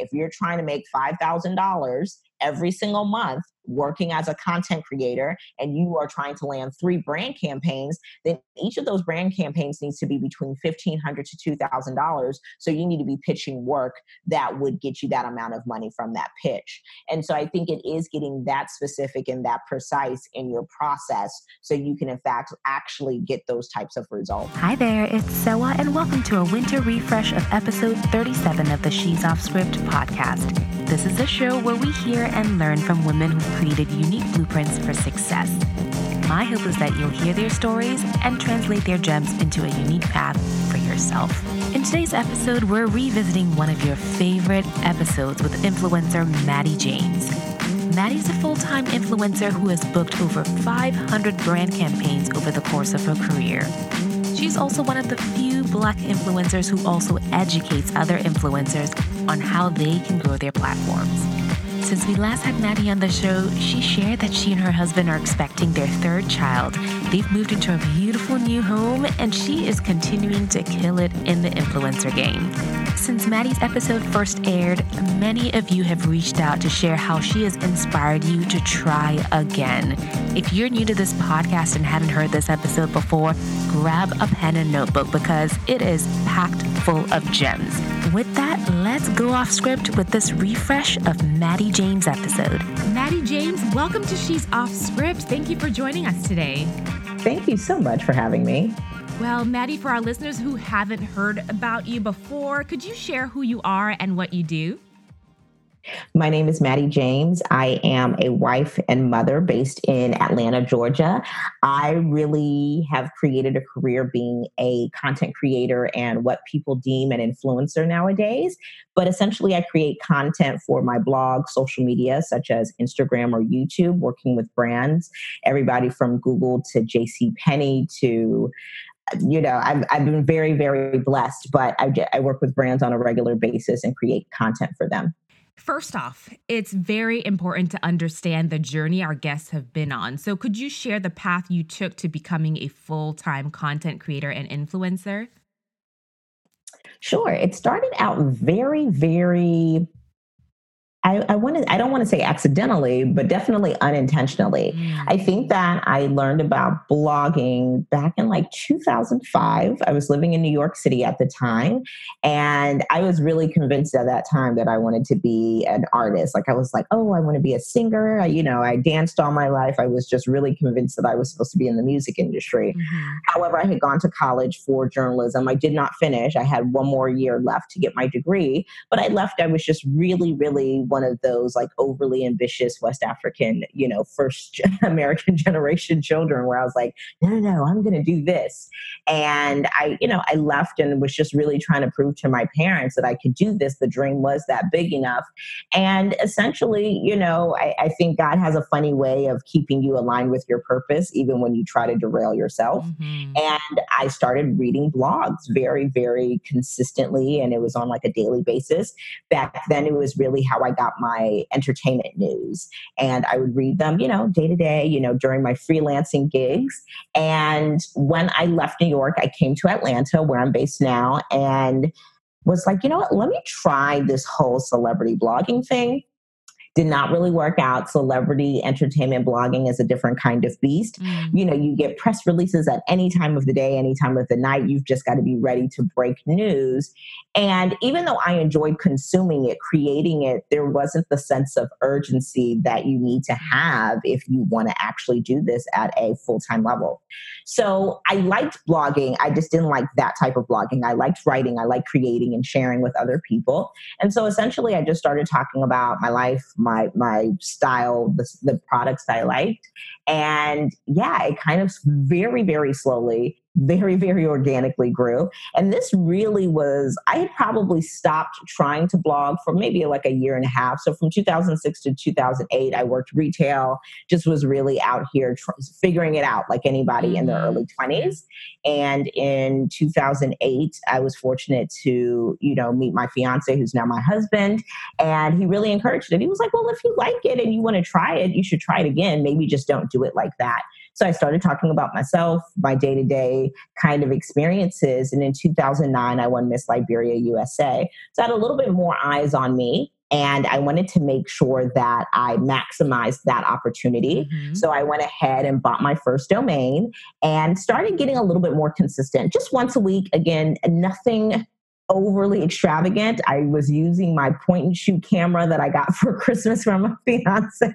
if you're trying to make $5,000 every single month working as a content creator and you are trying to land three brand campaigns, then each of those brand campaigns needs to be between 1,500 to $2,000. So you need to be pitching work that would get you that amount of money from that pitch. And so I think it is getting that specific and that precise in your process so you can, in fact, actually get those types of results. Hi there, it's Sewa, and welcome to a winter refresh of episode 37 of the She's Off Script podcast. This is a show where we hear and learn from women who've created unique blueprints for success. My hope is that you'll hear their stories and translate their gems into a unique path for yourself. In today's episode, we're revisiting one of your favorite episodes with influencer Maddie James. Maddie's a full time influencer who has booked over 500 brand campaigns over the course of her career. She's also one of the few black influencers who also educates other influencers on how they can grow their platforms. Since we last had Maddie on the show, she shared that she and her husband are expecting their third child. They've moved into a beautiful new home, and she is continuing to kill it in the influencer game. Since Maddie's episode first aired, many of you have reached out to share how she has inspired you to try again. If you're new to this podcast and haven't heard this episode before, grab a pen and notebook because it is packed full of gems. With that, let's go off script with this refresh of Maddie James episode. Maddie James, welcome to She's Off Script. Thank you for joining us today. Thank you so much for having me. Well, Maddie, for our listeners who haven't heard about you before, could you share who you are and what you do? My name is Maddie James. I am a wife and mother based in Atlanta, Georgia. I really have created a career being a content creator and what people deem an influencer nowadays. But essentially, I create content for my blog, social media, such as Instagram or YouTube, working with brands, everybody from Google to JC Penney to you know, I've, I've been very, very blessed, but I, I work with brands on a regular basis and create content for them. First off, it's very important to understand the journey our guests have been on. So, could you share the path you took to becoming a full time content creator and influencer? Sure. It started out very, very I, I want to I don't want to say accidentally, but definitely unintentionally. Mm. I think that I learned about blogging back in like 2005. I was living in New York City at the time, and I was really convinced at that time that I wanted to be an artist. Like I was like, oh, I want to be a singer. I, you know, I danced all my life. I was just really convinced that I was supposed to be in the music industry. Mm-hmm. However, I had gone to college for journalism. I did not finish. I had one more year left to get my degree, but I left. I was just really, really one of those like overly ambitious West African, you know, first American generation children where I was like, no, no, no, I'm going to do this. And I, you know, I left and was just really trying to prove to my parents that I could do this. The dream was that big enough. And essentially, you know, I, I think God has a funny way of keeping you aligned with your purpose, even when you try to derail yourself. Mm-hmm. And I started reading blogs very, very consistently. And it was on like a daily basis. Back then, it was really how I got my entertainment news. And I would read them, you know, day to day, you know, during my freelancing gigs. And when I left New York, I came to Atlanta, where I'm based now, and was like, you know what, let me try this whole celebrity blogging thing did not really work out. Celebrity entertainment blogging is a different kind of beast. Mm. You know, you get press releases at any time of the day, any time of the night. You've just got to be ready to break news. And even though I enjoyed consuming it, creating it, there wasn't the sense of urgency that you need to have if you want to actually do this at a full time level. So I liked blogging. I just didn't like that type of blogging. I liked writing, I liked creating and sharing with other people. And so essentially, I just started talking about my life, my my style, the, the products I liked, and yeah, it kind of very very slowly very, very organically grew. And this really was, I had probably stopped trying to blog for maybe like a year and a half. So from 2006 to 2008, I worked retail, just was really out here tr- figuring it out like anybody in their early mm. 20s. And in 2008, I was fortunate to, you know, meet my fiance, who's now my husband. And he really encouraged it. He was like, well, if you like it and you want to try it, you should try it again. Maybe just don't do it like that So I started talking about myself, my day to day kind of experiences. And in 2009, I won Miss Liberia USA. So I had a little bit more eyes on me. And I wanted to make sure that I maximized that opportunity. Mm-hmm. So I went ahead and bought my first domain and started getting a little bit more consistent, just once a week. Again, nothing overly extravagant. I was using my point and shoot camera that I got for Christmas from my fiance.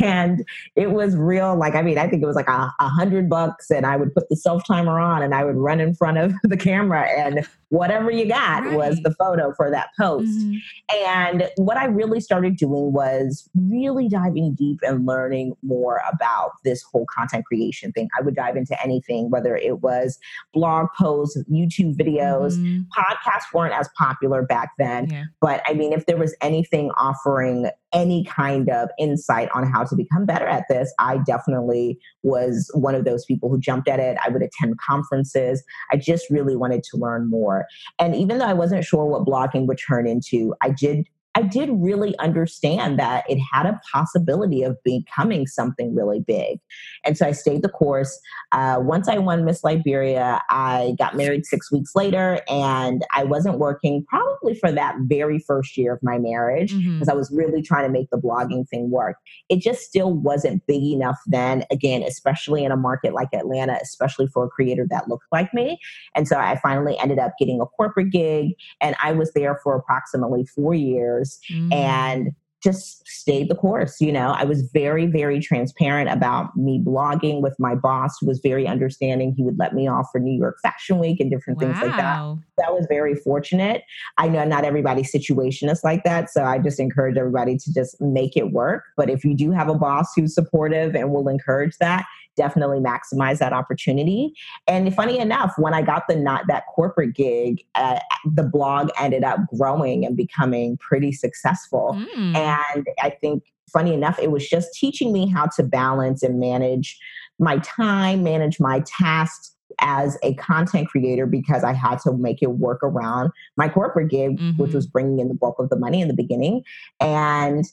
and it was real, like, I mean, I think it was like a, a hundred bucks and I would put the self timer on and I would run in front of the camera and whatever you got right. was the photo for that post. Mm-hmm. And what I really started doing was really diving deep and learning more about this whole content creation thing. I would dive into anything, whether it was blog posts, YouTube videos, mm-hmm. Podcasts weren't as popular back then. Yeah. But I mean, if there was anything offering any kind of insight on how to become better at this, I definitely was one of those people who jumped at it. I would attend conferences. I just really wanted to learn more. And even though I wasn't sure what blogging would turn into, I did I did really understand that it had a possibility of becoming something really big. And so I stayed the course. Uh, once I won Miss Liberia, I got married six weeks later, and I wasn't working probably for that very first year of my marriage because mm-hmm. I was really trying to make the blogging thing work. It just still wasn't big enough then, again, especially in a market like Atlanta, especially for a creator that looked like me. And so I finally ended up getting a corporate gig, and I was there for approximately four years years mm. and just stayed the course. You know, I was very, very transparent about me blogging with my boss, who was very understanding. He would let me off for New York Fashion Week and different wow. things like that. That was very fortunate. I know not everybody's situation is like that. So I just encourage everybody to just make it work. But if you do have a boss who's supportive and will encourage that, definitely maximize that opportunity. And funny enough, when I got the not that corporate gig, uh, the blog ended up growing and becoming pretty successful. Mm. And I think funny enough, it was just teaching me how to balance and manage my time, manage my tasks as a content creator because I had to make it work around my corporate gig, mm-hmm. which was bringing in the bulk of the money in the beginning. And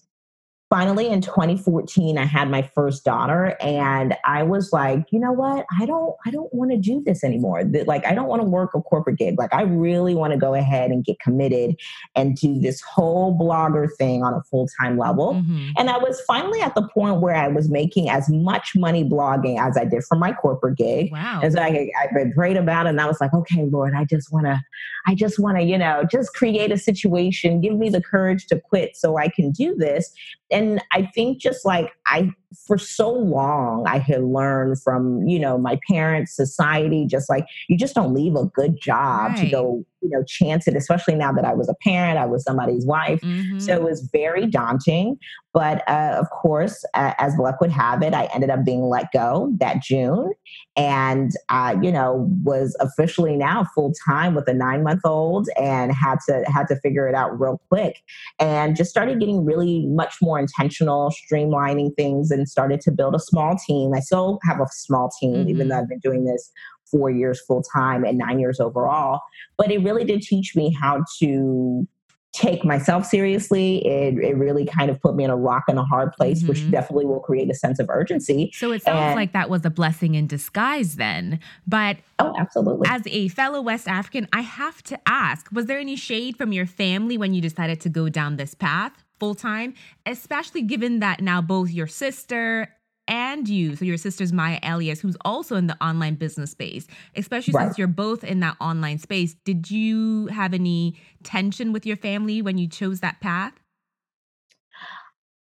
finally in 2014 i had my first daughter and i was like you know what? I don't i don't want to do this anymore. Like i don't want to work a corporate gig. Like i really want to go ahead and get committed and do this whole blogger thing on a full-time level. Mm-hmm. and i was finally at the point where i was making as much money blogging as i did from my corporate gig wow. and so i, I prayed about it and i was like okay lord i just want to i just want to you know just create a situation. Give me the courage to quit so i can do this and I think just like I, for so long, I had learned from, you know, my parents, society, just like you just don't leave a good job right. to go, you know, chance it, especially now that I was a parent, I was somebody's wife. Mm-hmm. So it was very daunting. But uh, of course, uh, as luck would have it, I ended up being let go that June and, uh, you know, was officially now full time with a nine month old and had to, had to figure it out real quick and just started getting really much more intentional, streamlining things and started to build a small team. I still have a small team, mm-hmm. even though I've been doing this four years full time and nine years overall. But it really did teach me how to take myself seriously. It, it really kind of put me in a rock and a hard place, mm-hmm. which definitely will create a sense of urgency. So it sounds and, like that was a blessing in disguise then. But oh, absolutely. As a fellow West African, I have to ask was there any shade from your family when you decided to go down this path? Full time, especially given that now both your sister and you, so your sister's Maya Elious, who's also in the online business space, especially right. since you're both in that online space. Did you have any tension with your family when you chose that path?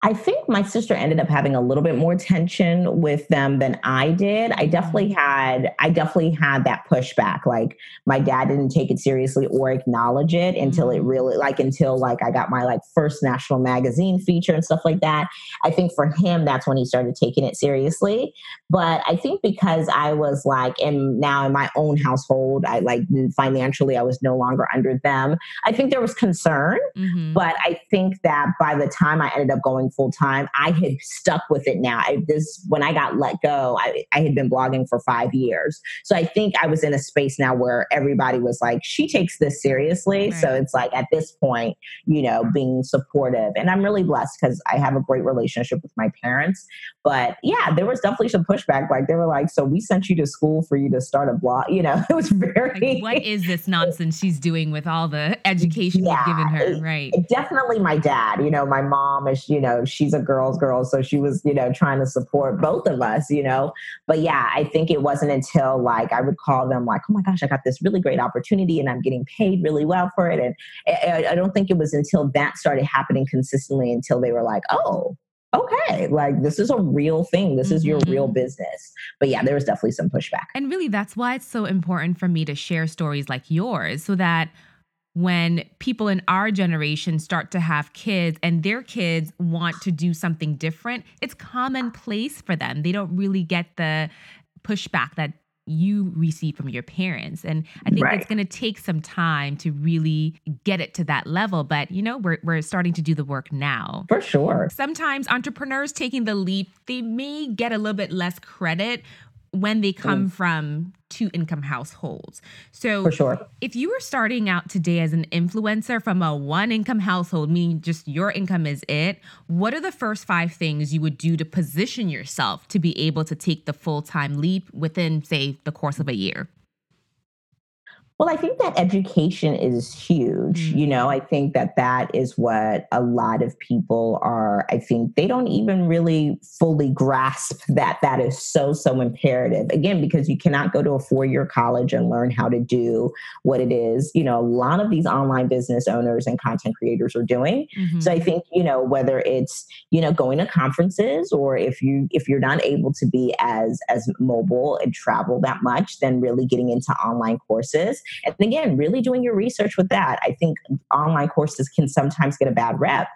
I think my sister ended up having a little bit more tension with them than I did. I definitely mm-hmm. had I definitely had that pushback. Like my dad didn't take it seriously or acknowledge it until it mm-hmm. really like until like I got my like first national magazine feature and stuff like that. I think for him that's when he started taking it seriously. But I think because I was like in now in my own household, I like financially I was no longer under them. I think there was concern, mm-hmm. but I think that by the time I ended up going going full time, I had stuck with it now. I, this when I got let go, I, I had been blogging for five years. So I think I was in a space now where everybody was like, she takes this seriously. Right. So it's like at this point, you know, being supportive. And I'm really blessed because I have a great relationship with my parents. But yeah, there was definitely some pushback. Like they were like, so we sent you to school for you to start a blog. You know, it was very. Like, what is this nonsense she's doing with all the education yeah, you've given her? Right. Definitely my dad. You know, my mom is, you know, she's a girl's girl. So she was, you know, trying to support both of us, you know. But yeah, I think it wasn't until like I would call them like, oh my gosh, I got this really great opportunity and I'm getting paid really well for it. And I, I don't think it was until that started happening consistently until they were like, oh, okay, like this is a real thing. This is your real mm-hmm. business. But yeah, there was definitely some pushback. And really, that's why it's so important for me to share stories like yours so that when people in our generation start to have kids and their kids want to do something different, it's commonplace for them. They don't really get the pushback that you receive from your parents. And I think right. it's going to take some time to really get it to that level. But, you know, we're, we're starting to do the work now. For sure. Sometimes entrepreneurs taking the leap, they may get a little bit less credit when they come mm. from two income households. So, for sure, if you were starting out today as an influencer from a one income household, meaning just your income is it, what are the first five things you would do to position yourself to be able to take the full time leap within, say, the course of a year? Well, I think that education is huge. Mm-hmm. You know, I think that that is what a lot of people are. I think they don't even really fully grasp that that is so, so imperative. Again, because you cannot go to a four year college and learn how to do what it is, you know, a lot of these online business owners and content creators are doing. Mm-hmm. So I think, you know, whether it's, you know, going to conferences or if you, if you're not able to be as, as mobile and travel that much, then really getting into online courses and again, really doing your research with that. I think online courses can sometimes get a bad rep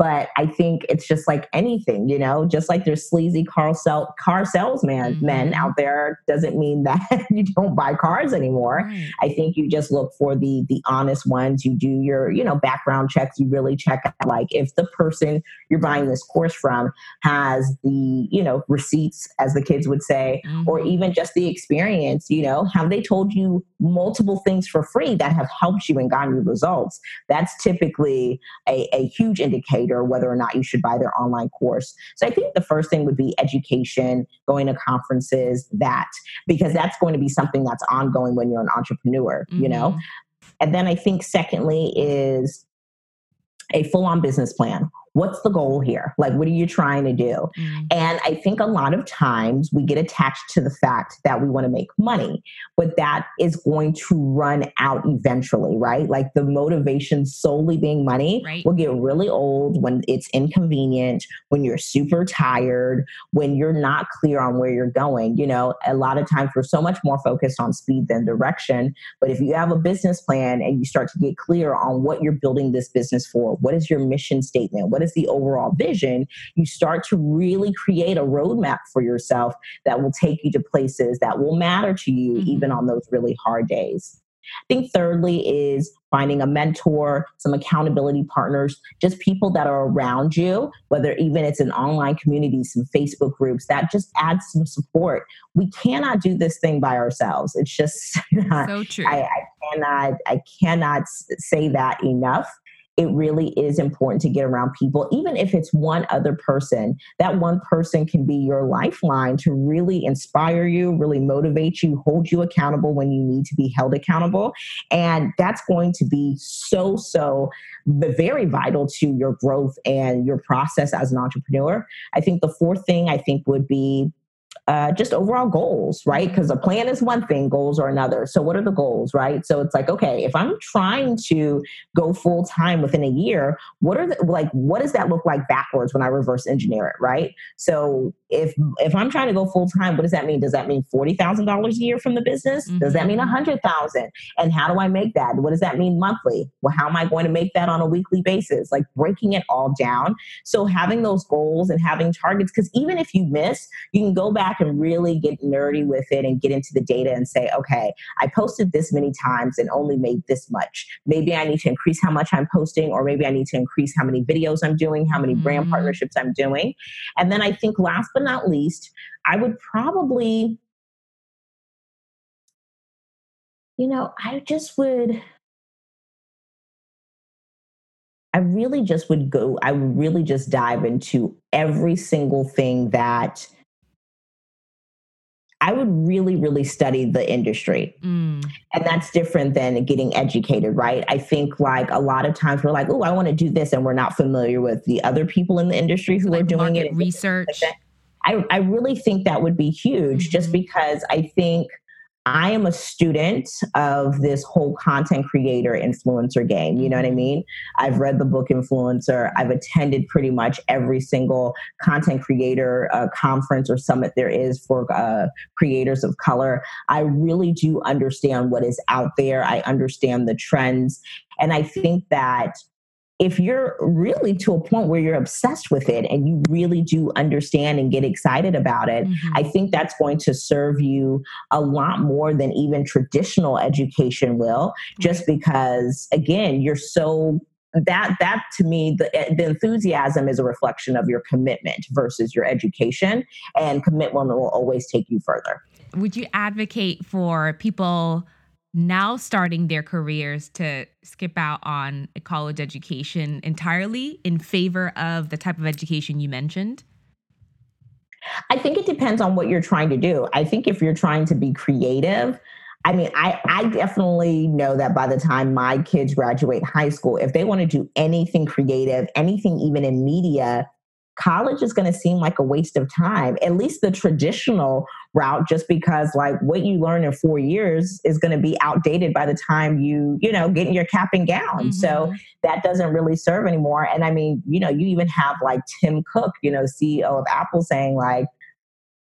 but I think it's just like anything, you know, just like there's sleazy car sell car salesmen mm-hmm. men out there doesn't mean that you don't buy cars anymore. Right. I think you just look for the the honest ones. You do your, you know, background checks. You really check out like if the person you're buying this course from has the, you know, receipts as the kids would say, mm-hmm. or even just the experience, you know, have they told you multiple things for free that have helped you and gotten you results? That's typically a, a huge indicator or whether or not you should buy their online course. So I think the first thing would be education, going to conferences, that, because that's going to be something that's ongoing when you're an entrepreneur, mm-hmm. you know? Mm-hmm. And then I think, secondly, is a full on business plan what's the goal here? Like, what are you trying to do? Mm. And I think a lot of times we get attached to the fact that we want to make money, but that is going to run out eventually, right? Like the motivation solely being money right. will get really old when it's inconvenient, when you're super tired, when you're not clear on where you're going. You know, a lot of times we're so much more focused on speed than direction. But if you have a business plan and you start to get clear on what you're building this business for, what is your mission statement? What what is the overall vision, you start to really create a roadmap for yourself that will take you to places that will matter to you, mm-hmm. even on those really hard days. I think thirdly is finding a mentor, some accountability partners, just people that are around you, whether even it's an online community, some Facebook groups, that just adds some support. We cannot do this thing by ourselves. It's just so true. I, I cannot I cannot say that enough it really is important to get around people, even if it's one other person. That one person can be your lifeline to really inspire you, really motivate you, hold you accountable when you need to be held accountable. And that's going to be so, so very vital to your growth and your process as an entrepreneur. I think the fourth thing I think would be uh, just overall goals, right? Because a plan is one thing, goals are another. So, what are the goals, right? So, it's like, okay, if I'm trying to go full time within a year, what are the, like, what does that look like backwards when I reverse engineer it, right? So, if if I'm trying to go full time, what does that mean? Does that mean forty thousand dollars a year from the business? Mm-hmm. Does that mean a mm-hmm. hundred thousand? And how do I make that? What does that mean monthly? Well, how am I going to make that on a weekly basis? Like breaking it all down. So having those goals and having targets, because even if you miss, you can go back back and really get nerdy with it and get into the data and say, okay, I posted this many times and only made this much. Maybe I need to increase how much I'm posting, or maybe I need to increase how many videos I'm doing, how many brand mm-hmm. partnerships I'm doing. And then I think last but not least, I would probably, you know, I just would I really just would go, I would really just dive into every single thing that I would really, really study the industry. Mm. And that's different than getting educated, right? I think like a lot of times we're like, oh, I want to do this, and we're not familiar with the other people in the industry who like are doing it. Research. Like I, I really think that would be huge mm-hmm. just because I think I am a student of this whole content creator influencer game. You know what I mm-hmm. mean? I've read the book Influencer. I've attended pretty much every single content creator uh, conference or summit there is for uh, creators of color. I really do understand what is out there. I understand the trends. And I think that if you're really to a point where you're obsessed with it and you really do understand and get excited about it, mm-hmm. I think that's going to serve you a lot more than even traditional education will, just because, again, you're so that that to me the, eh, the enthusiasm is a reflection of your commitment versus your education and commitment will always take you further would you advocate for people now starting their careers to skip out on a college education entirely in favor of the type of education you mentioned? I think it depends on what you're trying to do. I think if you're trying to be creative, I mean, I, I definitely know that by the time my kids graduate high school, if they want to do anything creative, anything even in media, college is going to seem like a waste of time, at least the traditional route, just because like what you learn in four years is going to be outdated by the time you, you know, get in your cap and gown. Mm-hmm. So that doesn't really serve anymore. And I mean, you know, you even have like Tim Cook, you know, CEO of Apple saying like,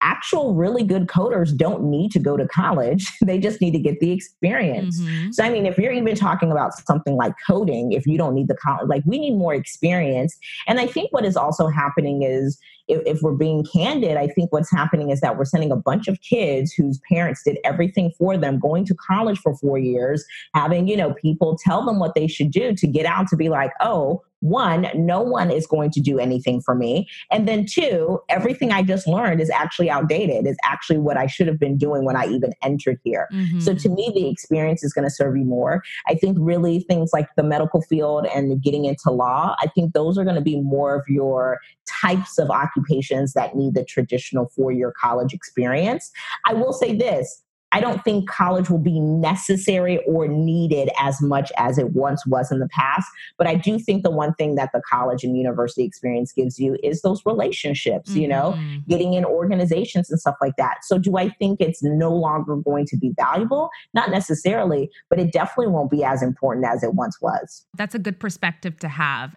actual really good coders don't need to go to college. they just need to get the experience. Mm-hmm. So, I mean, if you're even talking about something like coding, if you don't need the college, like we need more experience. And I think what is also happening is if, if we're being candid, I think what's happening is that we're sending a bunch of kids whose parents did everything for them, going to college for four years, having, you know, people tell them what they should do to get out to be like, oh, one, no one is going to do anything for me. And then two, everything I just learned is actually outdated, is actually what I should have been doing when I even entered here. Mm-hmm. So to me, the experience is going to serve you more. I think really things like the medical field and getting into law, I think those are going to be more of your types of occupations that need the traditional four year college experience. I will say this I don't think college will be necessary or needed as much as it once was in the past. But I do think the one thing that the college and university experience gives you is those relationships, mm-hmm. you know, mm-hmm. getting in organizations and stuff like that. So do I think it's no longer going to be valuable? Not necessarily, but it definitely won't be as important as it once was. That's a good perspective to have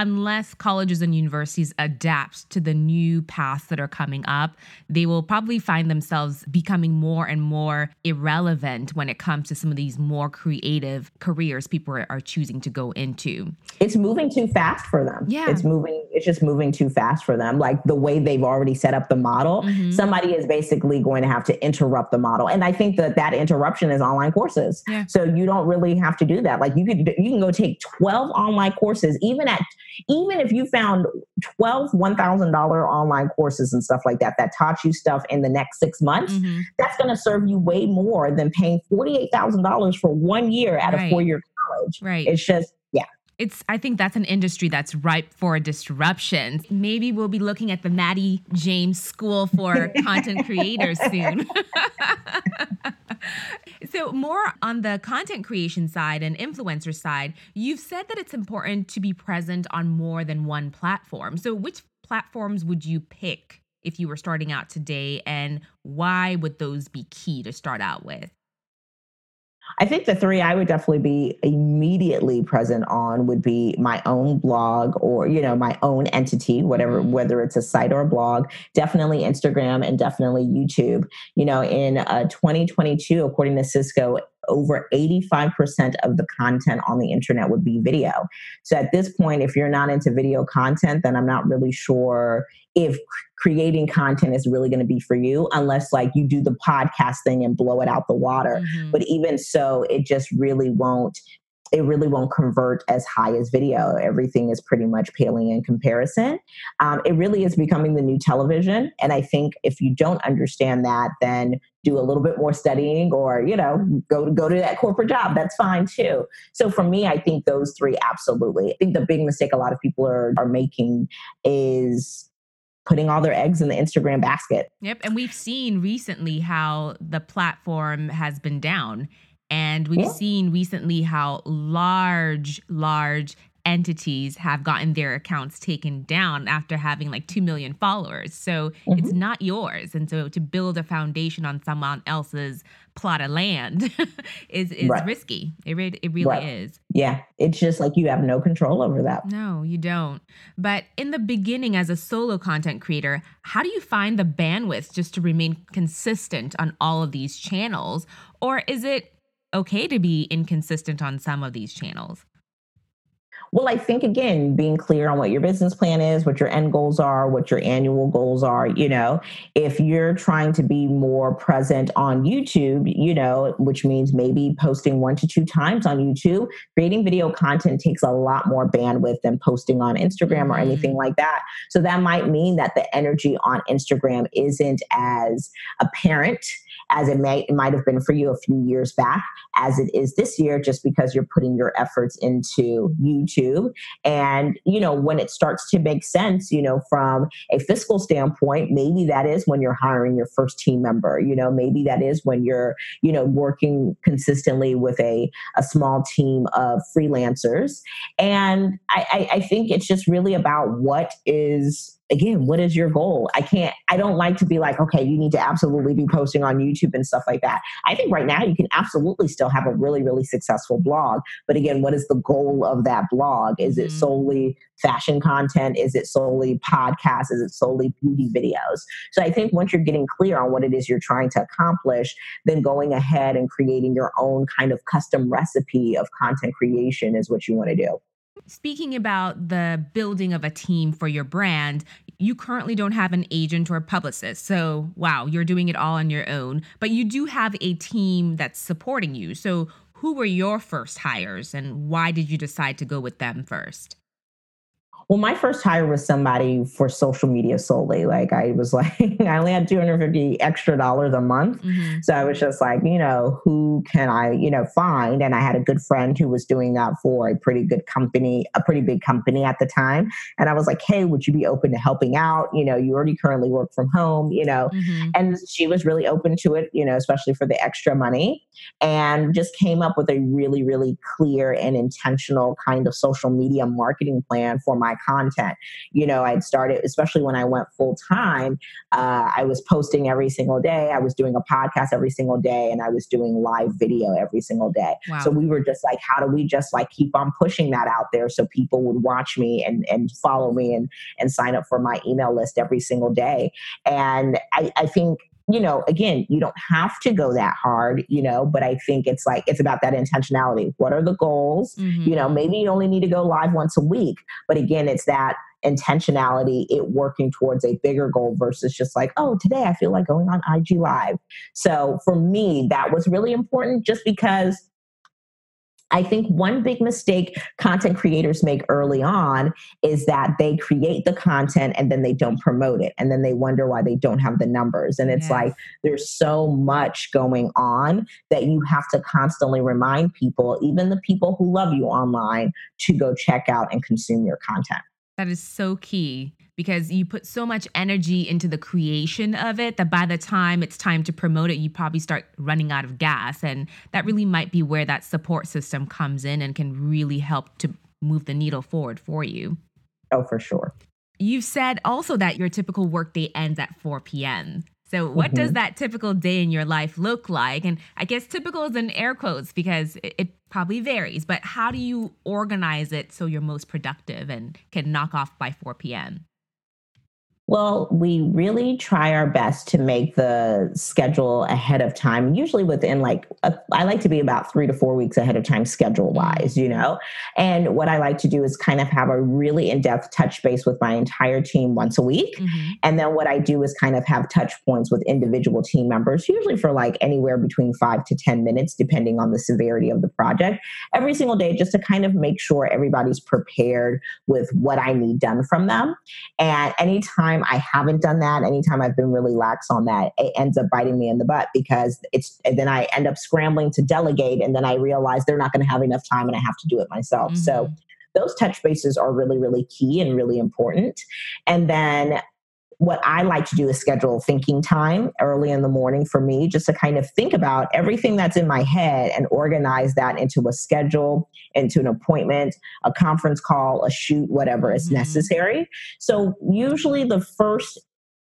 unless colleges and universities adapt to the new paths that are coming up, they will probably find themselves becoming more and more irrelevant when it comes to some of these more creative careers people are, choosing to go into. It's moving too fast for them. Yeah. It's moving, it's just moving too fast for them. Like the way they've already set up the model, mm-hmm. somebody is basically going to have to interrupt the model. And I think that that interruption is online courses. Yeah. So you don't really have to do that. Like you could, you can go take 12 online courses, even at even if you found 12 $1,000 online courses and stuff like that that taught you stuff in the next six months, mm-hmm. that's going to serve you way more than paying $48,000 for one year at right. a four year college. Right. It's just, yeah. It's I think that's an industry that's ripe for a disruption. Maybe we'll be looking at the Maddie James School for Content Creators soon. so, more on the content creation side and influencer side, you've said that it's important to be present on more than one platform. So, which platforms would you pick if you were starting out today, and why would those be key to start out with? I think the three I would definitely be immediately present on would be my own blog or, you know, my own entity, whatever, mm-hmm. whether it's a site or a blog, definitely Instagram and definitely YouTube. You know, in uh, 2022, according to Cisco, over 85% of the content on the internet would be video. So at this point, if you're not into video content, then I'm not really sure if creating content is really going to be for you unless like you do the podcast thing and blow it out the water mm-hmm. but even so it just really won't it really won't convert as high as video. Everything is pretty much paling in comparison. Um, it really is becoming the new television. And I think if you don't understand that, then do a little bit more studying or, you know, go, to go to that corporate job. That's fine too. So for me, I think those three absolutely. I think the big mistake a lot of people are, are making is putting all their eggs in the Instagram basket. Yep. And we've seen recently how the platform has been down and we've yeah. seen recently how large, large entities have gotten their accounts taken down after having like 2 million followers. So mm-hmm. it's not yours. And so to build a foundation on someone else's plot of land is, is right. risky. It, re- it really right. is. Yeah. It's just like you have no control over that. No, you don't. But in the beginning, as a solo content creator, how do you find the bandwidth just to remain consistent on all of these channels? Or is it okay to be inconsistent on some of these channels? Well, I think again, being clear on what your business plan is, what your end goals are, what your annual goals are. You know, if you're trying to be more present on YouTube, you know, which means maybe posting one to two times on YouTube, creating video content takes a lot more bandwidth than posting on Instagram or anything mm-hmm. like that. So that might mean that the energy on Instagram isn't as apparent as it may it might have been for you a few years back as it is this year just because you're putting your efforts into YouTube. And you know when it starts to make sense you know from a fiscal standpoint maybe that is when you're hiring your first team member. You know maybe that is when you're you know working consistently with a a small team of freelancers. And I, I, I think it's just really about what is again, what is your goal? I can't, I don't like to be like, okay, you need to absolutely be posting on YouTube and stuff like that. I think right now you can absolutely still have a really, really successful blog. But again, what is the goal of that blog? Is it mm-hmm. solely fashion content? Is it solely podcasts? Is it solely beauty videos? So I think once you're getting clear on what it is you're trying to accomplish, then going ahead and creating your own kind of custom recipe of content creation is what you want to do. Speaking about the building of a team for your brand, you currently don't have an agent or publicist. So, wow, you're doing it all on your own, but you do have a team that's supporting you. So, who were your first hires and why did you decide to go with them first? Well, my first hire was somebody for social media solely. Like I was like, I only had 250 extra dollars a month. Mm-hmm. So I was just like, you know, who can I, you know, find? And I had a good friend who was doing that for a pretty good company, a pretty big company at the time. And I was like, hey, would you be open to helping out? You know, you already currently work from home, you know. Mm-hmm. And she was really open to it, you know, especially for the extra money. And just came up with a really, really clear and intentional kind of social media marketing plan for my content. You know, I'd started, especially when I went full time, uh, I was posting every single day. I was doing a podcast every single day, and I was doing live video every single day. Wow. So we were just like, how do we just like keep on pushing that out there so people would watch me and and follow me and and sign up for my email list every single day? And I, I think you know, again, you don't have to go that hard, you know, but I think it's like, it's about that intentionality. What are the goals? Mm-hmm. You know, maybe you only need to go live once a week, but again, it's that intentionality, it working towards a bigger goal versus just like, oh, today I feel like going on IG Live. So for me, that was really important just because I think one big mistake content creators make early on is that they create the content and then they don't promote it. And then they wonder why they don't have the numbers. And it's yes. like there's so much going on that you have to constantly remind people, even the people who love you online, to go check out and consume your content. That is so key because you put so much energy into the creation of it that by the time it's time to promote it, you probably start running out of gas. And that really might be where that support system comes in and can really help to move the needle forward for you. Oh, for sure. You've said also that your typical workday ends at 4 p.m. So, what mm-hmm. does that typical day in your life look like? And I guess typical is in air quotes because it, it, probably varies, but how do you organize it so you're most productive and can knock off by 4 p.m.? Well, we really try our best to make the schedule ahead of time, usually within like, a, I like to be about three to four weeks ahead of time, schedule wise, you know? And what I like to do is kind of have a really in depth touch base with my entire team once a week. Mm-hmm. And then what I do is kind of have touch points with individual team members, usually for like anywhere between five to 10 minutes, depending on the severity of the project, every single day, just to kind of make sure everybody's prepared with what I need done from them. And anytime I haven't done that, anytime I've been really lax on that, it ends up biting me in the butt because it's then I end up scrambling to delegate and then I realize they're not going to have enough time and I have to do it myself. Mm-hmm. So those touch bases are really, really key and really important. And then what I like to do is schedule thinking time early in the morning for me, just to kind of think about everything that's in my head and organize that into a schedule, into an appointment, a conference call, a shoot, whatever is mm-hmm. necessary. So, usually the first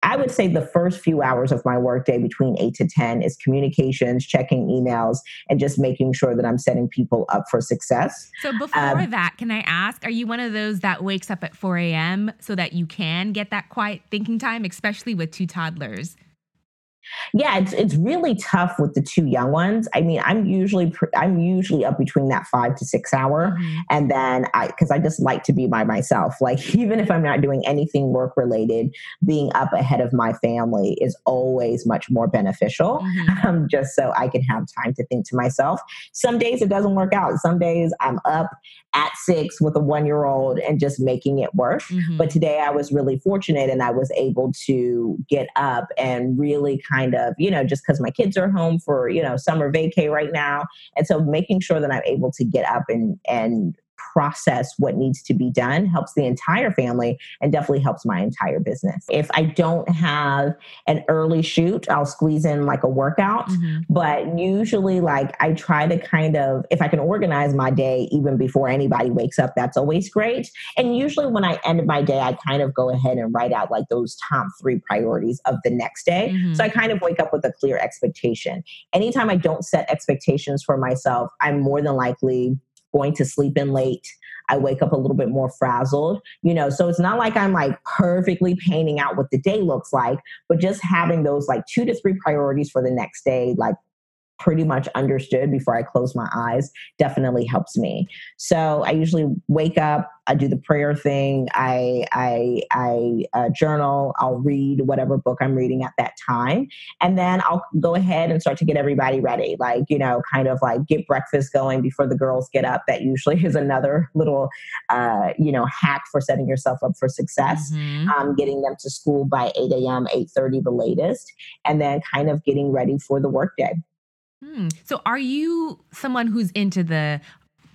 I would say the first few hours of my workday between eight to 10 is communications, checking emails, and just making sure that I'm setting people up for success. So, before um, that, can I ask, are you one of those that wakes up at 4 a.m. so that you can get that quiet thinking time, especially with two toddlers? Yeah, it's it's really tough with the two young ones. I mean, I'm usually I'm usually up between that five to six hour, mm-hmm. and then I because I just like to be by myself. Like even if I'm not doing anything work related, being up ahead of my family is always much more beneficial. Mm-hmm. Um, just so I can have time to think to myself. Some days it doesn't work out. Some days I'm up at six with a one year old and just making it work. Mm-hmm. But today I was really fortunate and I was able to get up and really kind of, you know, just because my kids are home for, you know, summer vacay right now. And so making sure that I'm able to get up and, and process what needs to be done helps the entire family and definitely helps my entire business. If I don't have an early shoot, I'll squeeze in like a workout. Mm-hmm. But usually, like, I try to kind of, if I can organize my day even before anybody wakes up, that's always great. And usually, when I end my day, I kind of go ahead and write out like those top three priorities of the next day. Mm-hmm. So I kind of wake up with a clear expectation. Anytime I don't set expectations for myself, I'm more than likely going to sleep in late. I wake up a little bit more frazzled, you know. So it's not like I'm like perfectly painting out what the day looks like, but just having those like two to three priorities for the next day, like pretty much understood before I close my eyes definitely helps me. So I usually wake up, I do the prayer thing, I I I uh, journal, I'll read whatever book I'm reading at that time, and then I'll go ahead and start to get everybody ready. Like you know, kind of like get breakfast going before the girls get up. That usually is another little uh, you know hack for setting yourself up for success. Mm-hmm. Um, getting them to school by 8 a.m., 8:30 the latest, and then kind of getting ready for the workday. Hmm. So, are you someone who's into the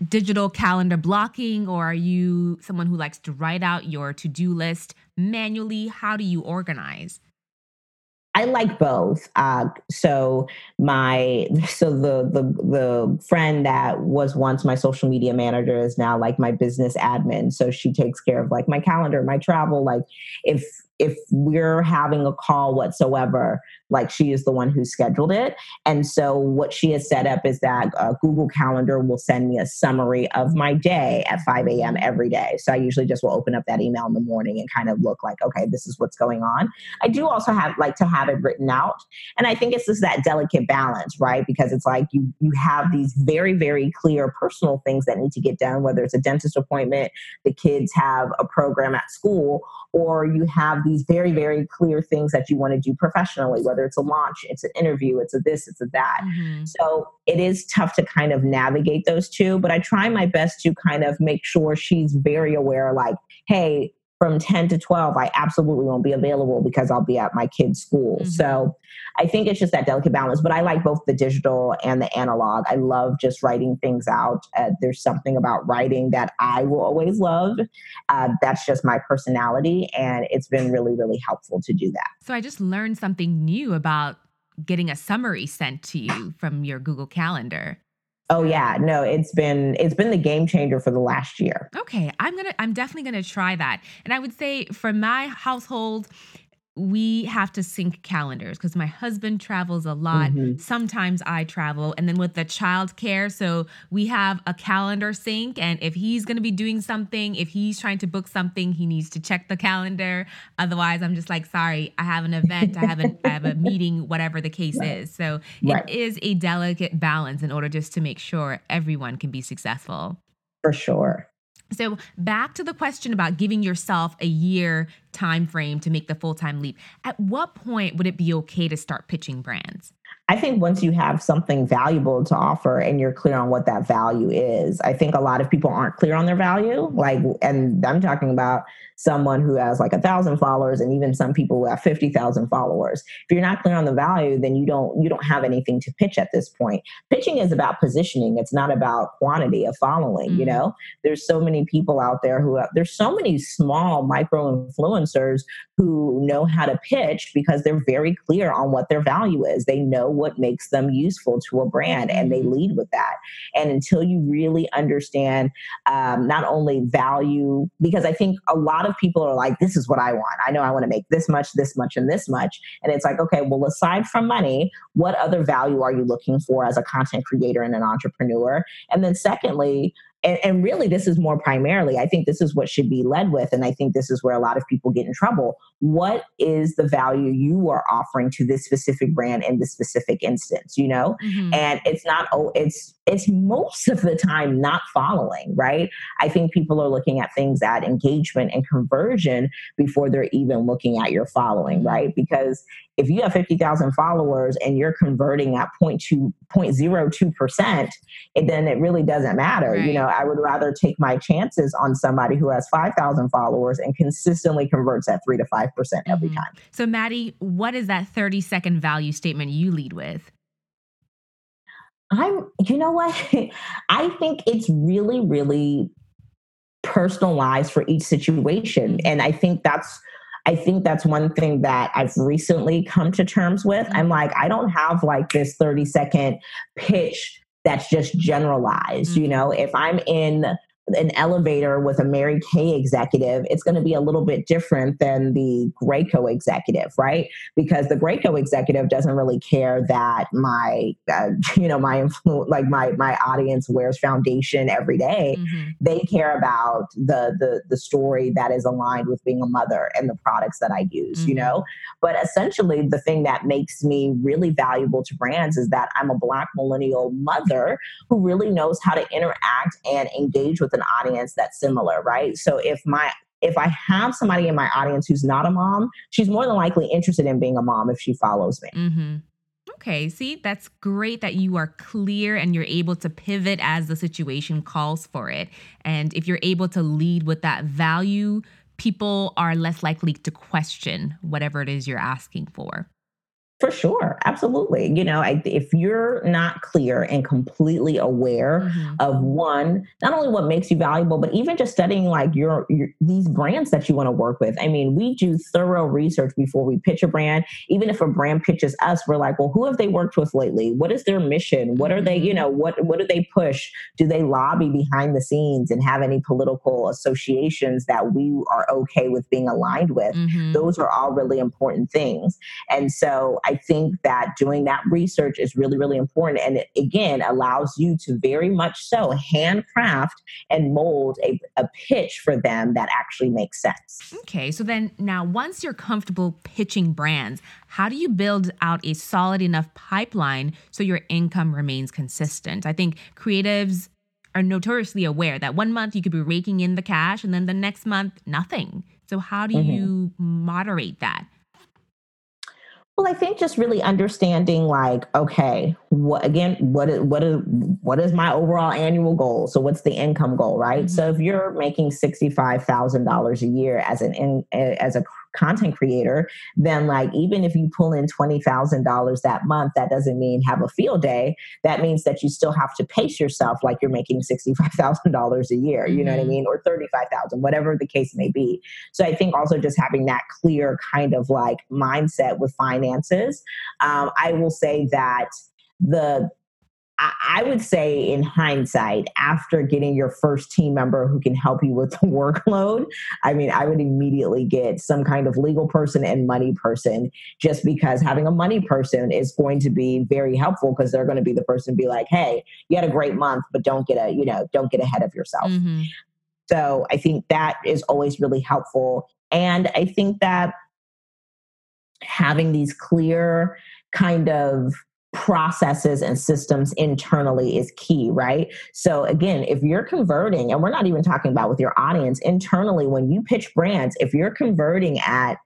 digital calendar blocking, or are you someone who likes to write out your to do list manually? How do you organize? I like both. Uh, so my so the the the friend that was once my social media manager is now like my business admin. So she takes care of like my calendar, my travel. Like if if we're having a call whatsoever, like she is the one who scheduled it. And so what she has set up is that uh, Google Calendar will send me a summary of my day at 5 a.m. every day. So I usually just will open up that email in the morning and kind of look like, okay, this is what's going on. I do also have like to have it written out. And I think it's just that delicate balance, right? Because it's like you you have these very, very clear personal things that need to get done, whether it's a dentist appointment, the kids have a program at school, or you have these very, very clear things that you want to do professionally, whether it's a launch, it's an interview, it's a this, it's a that. Mm-hmm. So it is tough to kind of navigate those two, but I try my best to kind of make sure she's very aware, like, hey, from 10 to 12, I absolutely won't be available because I'll be at my kid's school. Mm-hmm. So I think it's just that delicate balance. But I like both the digital and the analog. I love just writing things out. Uh, there's something about writing that I will always love. Uh, that's just my personality. And it's been really, really helpful to do that. So I just learned something new about getting a summary sent to you from your Google Calendar. Oh yeah, no, it's been it's been the game changer for the last year. Okay, I'm going to I'm definitely going to try that. And I would say for my household we have to sync calendars because my husband travels a lot. Mm-hmm. Sometimes I travel. And then with the child care, so we have a calendar sync. And if he's going to be doing something, if he's trying to book something, he needs to check the calendar. Otherwise, I'm just like, sorry, I have an event, I have, an, I have a meeting, whatever the case right. is. So right. it is a delicate balance in order just to make sure everyone can be successful. For sure. So back to the question about giving yourself a year time frame to make the full-time leap. At what point would it be okay to start pitching brands? I think once you have something valuable to offer and you're clear on what that value is, I think a lot of people aren't clear on their value. Like, and I'm talking about someone who has like a thousand followers and even some people who have 50,000 followers. If you're not clear on the value, then you don't, you don't have anything to pitch at this point. Pitching is about positioning. It's not about quantity of following, mm-hmm. you know, there's so many people out there who have, there's so many small micro influencers who know how to pitch because they're very clear on what their value is. They know what makes them useful to a brand and they mm-hmm. lead with that. And until you really understand um, not only value, because I think a lot of people are like, this is what I want. I know I want to make this much, this much, and this much. And it's like, okay, well, aside from money, what other value are you looking for as a content creator and an entrepreneur? And then secondly, and, and, really this is more primarily i think this is what should be led with and i think this is where a lot of people get in trouble what is the value you are offering to this specific brand in this specific instance you know mm-hmm. and it's not oh it's it's most of the time not following right i think people are looking at things at engagement and conversion before they're even looking at your following mm-hmm. right because if you have 50,000 followers and you're converting at 0.2, 0.02%, it, then it really doesn't matter. Right. You know, I would rather take my chances on somebody who has 5,000 followers and consistently converts at 3 to 5% every mm-hmm. time. So, Mattie, what is that 30 second value statement you lead with? I'm, you know what? I think it's really, really personalized for each situation. Mm-hmm. And I think that's I think that's one thing that I've recently come to terms with. I'm like, I don't have like this 30 second pitch that's just generalized. Mm-hmm. You know, if I'm in an elevator with a Mary Kay executive, it's going to be a little bit different than the Graco executive, right? Because the Graco executive doesn't really care that my, uh, you know, my influence, like my my audience wears foundation every day. Mm-hmm. They care about the the the story that is aligned with being a mother and the products that I use, mm-hmm. you know. But essentially, the thing that makes me really valuable to brands is that I'm a Black millennial mother who really knows how to interact and engage with an audience that's similar, right? So if my if I have somebody in my audience who's not a mom, she's more than likely interested in being a mom if she follows me. Mm-hmm. Okay, see, that's great that you are clear and you're able to pivot as the situation calls for it. And if you're able to lead with that value, people are less likely to question whatever it is you're asking for. For sure, absolutely. You know, I, if you're not clear and completely aware mm-hmm. of one, not only what makes you valuable, but even just studying like your, your these brands that you want to work with. I mean, we do thorough research before we pitch a brand. Even if a brand pitches us, we're like, well, who have they worked with lately? What is their mission? What are they? You mm-hmm. know, what what do they push? Do they lobby behind the scenes and have any political associations that we are okay with being aligned with? Mm-hmm. Those are all really important things. And so I think that doing that research is really, really important. And it, again, allows you to very much so handcraft and mold a, a pitch for them that actually makes sense. Okay. So then now, once you're comfortable pitching brands, how do you build out a solid enough pipeline so your income remains consistent? I think creatives are notoriously aware that one month you could be raking in the cash and then the next month nothing. So how do mm-hmm. you moderate that? Well, I think just really understanding like, okay, what again, what is what is what is my overall annual goal? So what's the income goal, right? Mm-hmm. So if you're making $65,000 a year as an in, as a content creator, then like even if you pull in $20,000 that month, that doesn't mean have a field day. That means that you still have to pace yourself like you're making $65,000 a year, you mm-hmm. know what I mm-hmm. mean? Or 35,000, whatever the case may be. So I think also just having that clear kind of like mindset with finances. Um, I will say that the I would say, in hindsight, after getting your first team member who can help you with the workload, I mean, I would immediately get some kind of legal person and money person, just because having a money person is going to be very helpful because they're going to be the person to be like, hey, you had a great month, but don't get a, you know, don't get ahead of yourself. Mm-hmm. So I think that is always really helpful. And I think that having these clear kind of processes and systems internally is key, right? So again, if you're converting, and we're not even talking about with your audience, internally, when you pitch brands, if you're converting at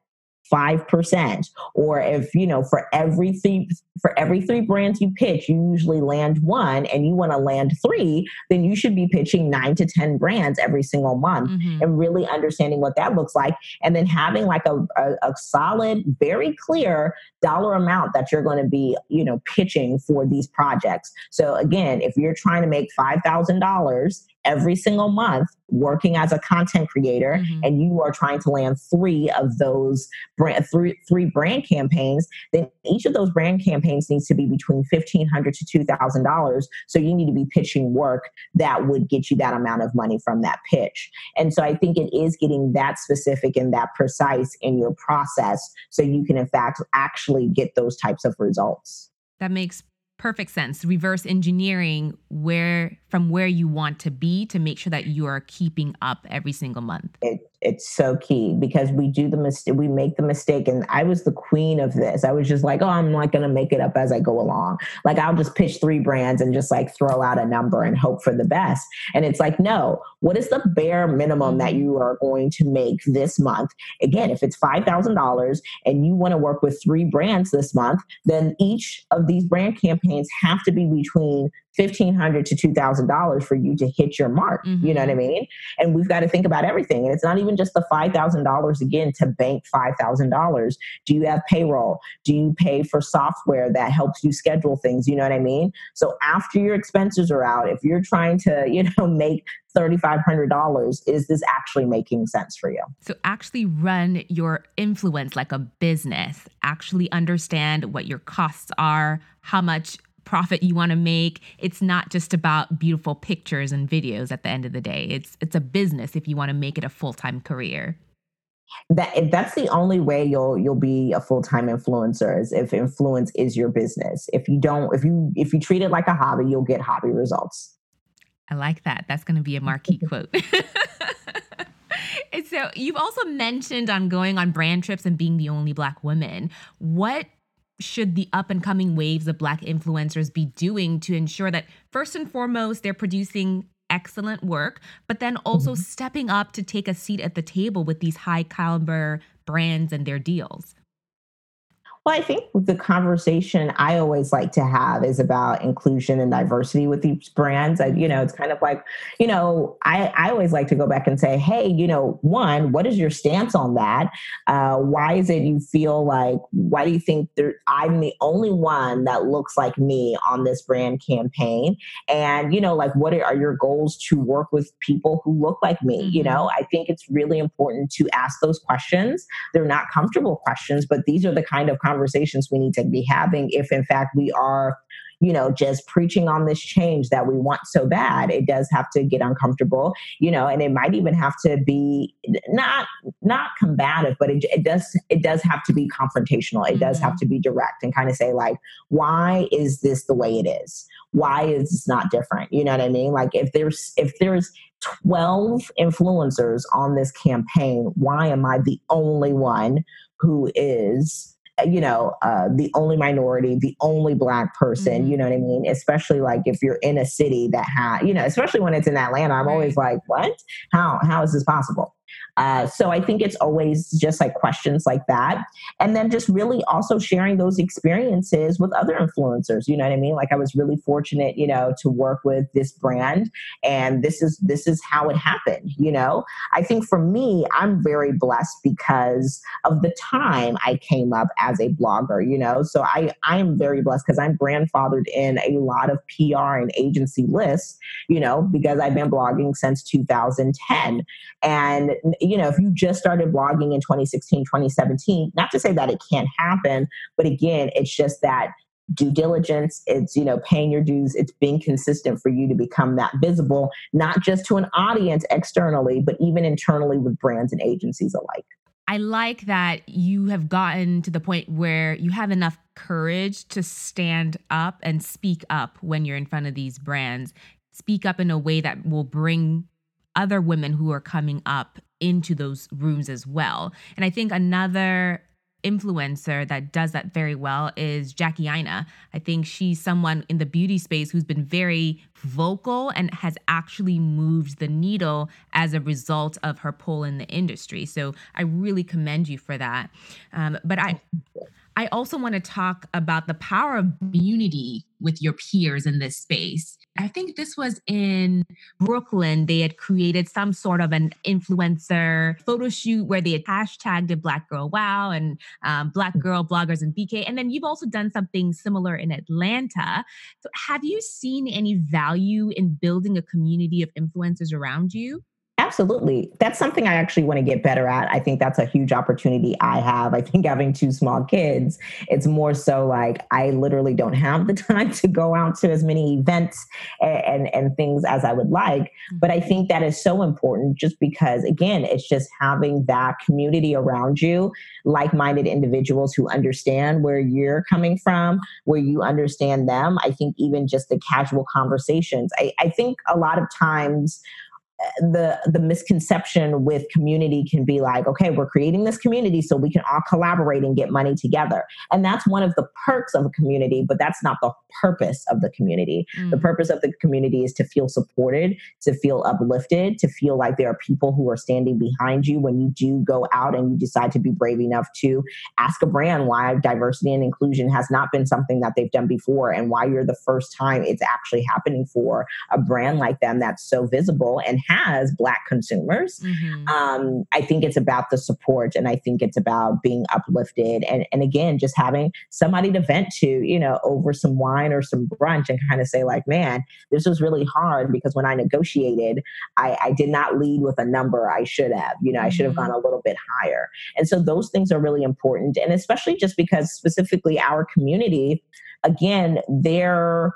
5% or if you know for every three for every three brands you pitch you usually land one and you want to land three then you should be pitching nine to ten brands every single month mm-hmm. and really understanding what that looks like and then having like a, a, a solid very clear dollar amount that you're going to be you know pitching for these projects so again if you're trying to make $5000 every single month working as a content creator mm-hmm. and you are trying to land three of those brand three three brand campaigns then each of those brand campaigns needs to be between 1500 to $2000 so you need to be pitching work that would get you that amount of money from that pitch. And so i think it is getting that specific and that precise in your process so you can in fact actually get those types of results. That makes perfect sense. Reverse engineering where from where you want to be to make sure that you are keeping up every single month. It, it's so key because we do the mistake we make the mistake and i was the queen of this. I was just like oh i'm not going to make it up as i go along. Like i'll just pitch three brands and just like throw out a number and hope for the best. And it's like no what is the bare minimum that you are going to make this month? Again if it's $5000 and you want to work with three brands this month then each of these brand campaigns have to be between 1,500 to $2,000 for you to hit your mark. Mm-hmm. You know what I mm-hmm. mean? And we've got to think about everything. And it's not even just the $5,000 again to bank $5,000. Do you have payroll? Do you pay for software that helps you schedule things? You know what I mean? So after your expenses are out, if you're trying to, you know, make $3,500, is this actually making sense for you? So, actually run your influence like a business. Actually understand what your costs are, how much profit you want to make. It's not just about beautiful pictures and videos at the end of the day. It's it's a business if you want to make it a full-time career. That that's the only way you'll you'll be a full-time influencer is if influence is your business. If you don't if you if you treat it like a hobby, you'll get hobby results. I like that. That's going to be a marquee quote. so you've also mentioned on going on brand trips and being the only black woman. What should the up and coming waves of Black influencers be doing to ensure that, first and foremost, they're producing excellent work, but then also mm-hmm. stepping up to take a seat at the table with these high caliber brands and their deals? Well, I think the conversation I always like to have is about inclusion and diversity with these brands. I, you know, it's kind of like, you know, I, I always like to go back and say, hey, you know, one, what is your stance on that? Uh, why is it you feel like, why do you think there, I'm the only one that looks like me on this brand campaign? And, you know, like, what are, your goals to work with people who look like me? Mm-hmm. You know, I think it's really important to ask those questions. They're not comfortable questions, but these are the kind of conversations conversations we need to be having if in fact we are you know just preaching on this change that we want so bad it does have to get uncomfortable you know and it might even have to be not not combative but it, it does it does have to be confrontational it mm-hmm. does have mm-hmm. to be direct and kind of say like why is this the way it is why is this not different you know what i mean like if there's if there's 12 influencers on this campaign why am i the only one who is you know, uh, the only minority, the only black person, mm-hmm. you know what I mean? Especially like if you're in a city that has, you know, especially when it's in Atlanta, I'm right. always like, what? How, how is this possible? Uh, so I think it's always just like questions like that. And then just really also sharing those experiences with other influencers. You know what I mean? Like I was really fortunate, you know, to work with this brand and this is this is how it happened, you know? I think for me, I'm very blessed because of the time I came up as a blogger, you know. So I I am very blessed because I'm grandfathered in a lot of PR and agency lists, you know, because I've been blogging since 2010. And you know, if you just started blogging in 2016, 2017, not to say that it can't happen, but again, it's just that due diligence it's you know paying your dues it's being consistent for you to become that visible not just to an audience externally but even internally with brands and agencies alike I like that you have gotten to the point where you have enough courage to stand up and speak up when you're in front of these brands. Speak up in a way that will bring other women who are coming up into those rooms as well. And I think another influencer that does that very well is Jackie Aina. I think she's someone in the beauty space who's been very vocal and has actually moved the needle as a result of her pull in the industry. So I really commend you for that. Um, but I I also want to talk about the power of community with your peers in this space. I think this was in Brooklyn. They had created some sort of an influencer photo shoot where they had hashtagged it Black Girl Wow and um, Black mm. Girl Bloggers and BK. And then you've also done something similar in Atlanta. So, have you seen any value in building a community of influencers around you? Absolutely. That's something I actually want to get better at. I think that's a huge opportunity I have. I think having two small kids, it's more so like I literally don't have the time to go out to as many events and, and, and things as I would like. But I mm-hmm. think that is so important just because, again, it's just having that community around you, like minded individuals who understand where you're coming from, where you understand them. I think even just the casual conversations. I, I think a lot of times, the the misconception with community can be like okay we're creating this community so we can all collaborate and get money together and that's one of the perks of a community but that's not the purpose of the community mm. the purpose of the community is to feel supported to feel uplifted to feel like there are people who are standing behind you when you do go out and you decide to be brave enough to ask a brand why diversity and inclusion has not been something that they've done before and why you're the first time it's actually happening for a brand like them that's so visible and has Black consumers. Mm-hmm. Um, I think it's about the support and I think it's about being uplifted. And, and again, just having somebody to vent to, you know, over some wine or some brunch and kind of say, like, man, this was really hard because when I negotiated, I, I did not lead with a number I should have. You know. I should have mm-hmm. gone a little bit higher. And so those things are really important. And especially just because specifically our community, again, they're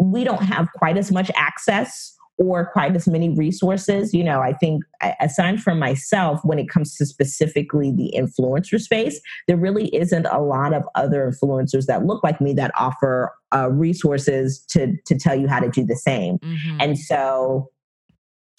we don't have quite as much access or quite as many resources. You know, I think aside from myself, when it comes to specifically the influencer space, there really isn't a lot of other influencers that look like me that offer uh, resources to to tell you how to do the same. Mm-hmm. And so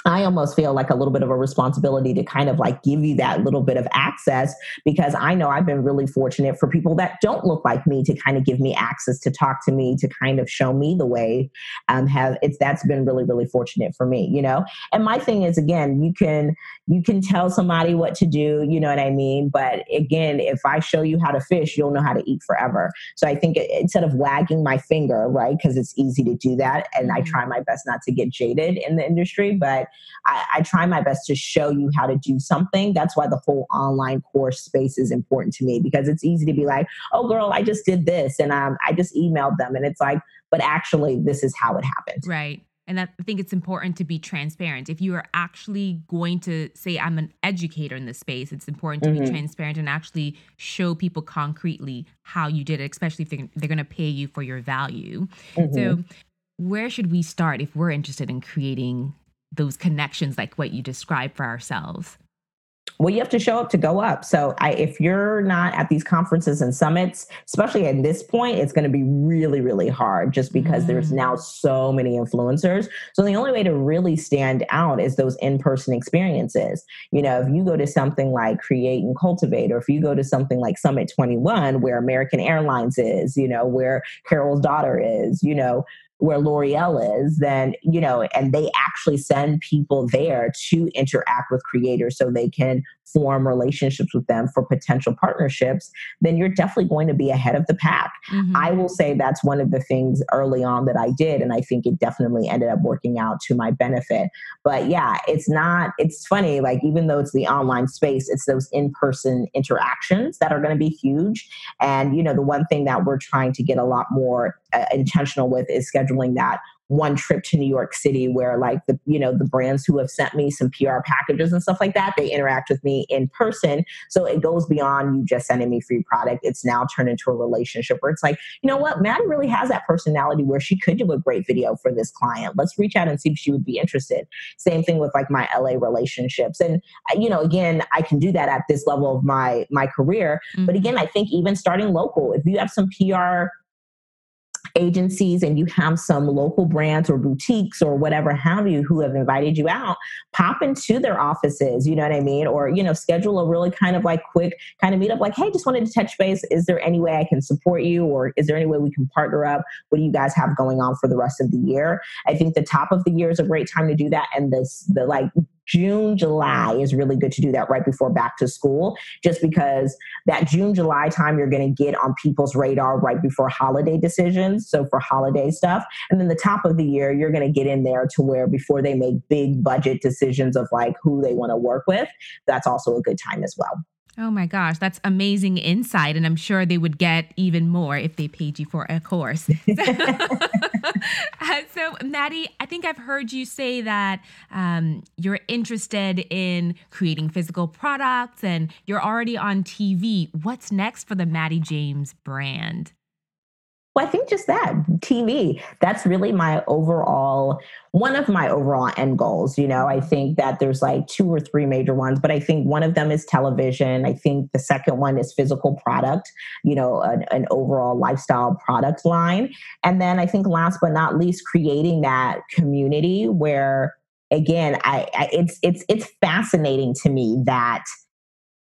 I almost feel like a little bit of a responsibility to kind of like give you that little bit of access because I know I've been really fortunate for people that don't look like me to kind of give me access to talk to me to kind of show me the way. Um, have it's that's been really really fortunate for me, you know. And my thing is again, you can you can tell somebody what to do, you know what I mean. But again, if I show you how to fish, you'll know how to eat forever. So I think instead of wagging my finger, right, because it's easy to do that, and I mm-hmm. try my best not to get jaded in the industry, but I, I try my best to show you how to do something. That's why the whole online course space is important to me because it's easy to be like, oh, girl, I just did this and um, I just emailed them. And it's like, but actually, this is how it happened. Right. And I think it's important to be transparent. If you are actually going to say, I'm an educator in this space, it's important to mm-hmm. be transparent and actually show people concretely how you did it, especially if they're, they're going to pay you for your value. Mm-hmm. So, where should we start if we're interested in creating those connections like what you described for ourselves? Well, you have to show up to go up. So, I, if you're not at these conferences and summits, especially at this point, it's going to be really, really hard just because mm. there's now so many influencers. So, the only way to really stand out is those in person experiences. You know, if you go to something like Create and Cultivate, or if you go to something like Summit 21, where American Airlines is, you know, where Carol's daughter is, you know, where L'Oreal is, then, you know, and they actually send people there to interact with creators so they can form relationships with them for potential partnerships, then you're definitely going to be ahead of the pack. Mm-hmm. I will say that's one of the things early on that I did. And I think it definitely ended up working out to my benefit. But yeah, it's not, it's funny, like even though it's the online space, it's those in person interactions that are going to be huge. And, you know, the one thing that we're trying to get a lot more uh, intentional with is scheduling that one trip to New York City where like the you know the brands who have sent me some PR packages and stuff like that, they interact with me in person. So it goes beyond you just sending me free product. It's now turned into a relationship where it's like, you know what, Mattie really has that personality where she could do a great video for this client. Let's reach out and see if she would be interested. Same thing with like my LA relationships. And uh, you know, again, I can do that at this level of my my career. Mm-hmm. But again, I think even starting local, if you have some PR agencies and you have some local brands or boutiques or whatever have you who have invited you out, pop into their offices, you know what I mean? Or, you know, schedule a really kind of like quick kind of meetup, like, hey, just wanted to touch base. Is there any way I can support you? Or is there any way we can partner up? What do you guys have going on for the rest of the year? I think the top of the year is a great time to do that. And this the like June, July is really good to do that right before back to school, just because that June, July time you're going to get on people's radar right before holiday decisions. So for holiday stuff. And then the top of the year, you're going to get in there to where before they make big budget decisions of like who they want to work with, that's also a good time as well. Oh my gosh, that's amazing insight. And I'm sure they would get even more if they paid you for a course. Uh, so, Mattie, I think I've heard you say that um, you're interested in creating physical products and you're already on TV. What's next for the Mattie James brand? Well, I think just that TV. That's really my overall, one of my overall end goals. You know, I think that there's like two or three major ones, but I think one of them is television. I think the second one is physical product, you know, an, an overall lifestyle product line. And then I think last but not least, creating that community where, again, I, I it's it's it's fascinating to me that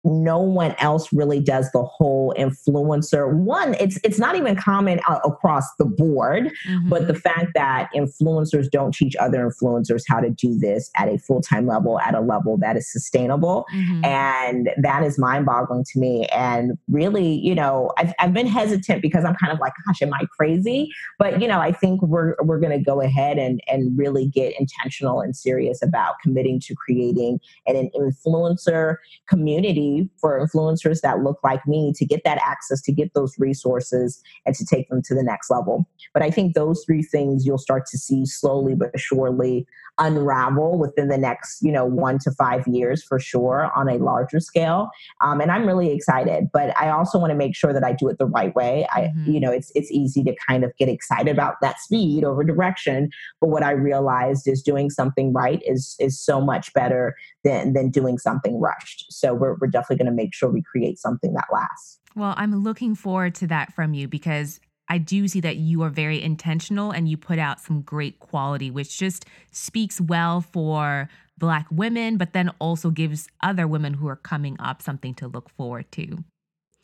no one else really does the whole influencer one it's it's not even common uh, across the board mm-hmm. but the fact that influencers don't teach other influencers how to do this at a full-time level at a level that is sustainable mm-hmm. and that is mind-boggling to me and really you know I've, I've been hesitant because i'm kind of like gosh am i crazy but you know i think we're we're going to go ahead and and really get intentional and serious about committing to creating an, an influencer community for influencers that look like me to get that access, to get those resources, and to take them to the next level. But I think those three things you'll start to see slowly but surely unravel within the next, you know, one to five years for sure on a larger scale. Um, and I'm really excited, but I also want to make sure that I do it the right way. I, mm-hmm. you know, it's it's easy to kind of get excited about that speed over direction, but what I realized is doing something right is is so much better than than doing something rushed. So we're we're definitely going to make sure we create something that lasts. Well, I'm looking forward to that from you because I do see that you are very intentional and you put out some great quality, which just speaks well for Black women, but then also gives other women who are coming up something to look forward to.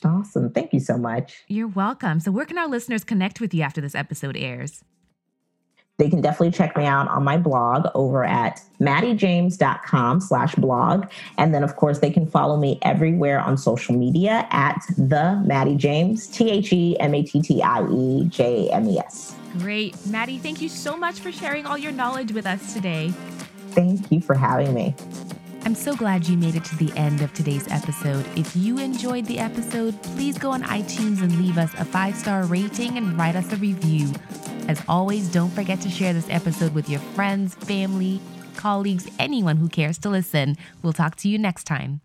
Awesome. Thank you so much. You're welcome. So, where can our listeners connect with you after this episode airs? They can definitely check me out on my blog over at mattiejames.com slash blog. And then, of course, they can follow me everywhere on social media at the Mattie James, T H E M A T T I E J M E S. Great. Mattie, thank you so much for sharing all your knowledge with us today. Thank you for having me. I'm so glad you made it to the end of today's episode. If you enjoyed the episode, please go on iTunes and leave us a five star rating and write us a review. As always, don't forget to share this episode with your friends, family, colleagues, anyone who cares to listen. We'll talk to you next time.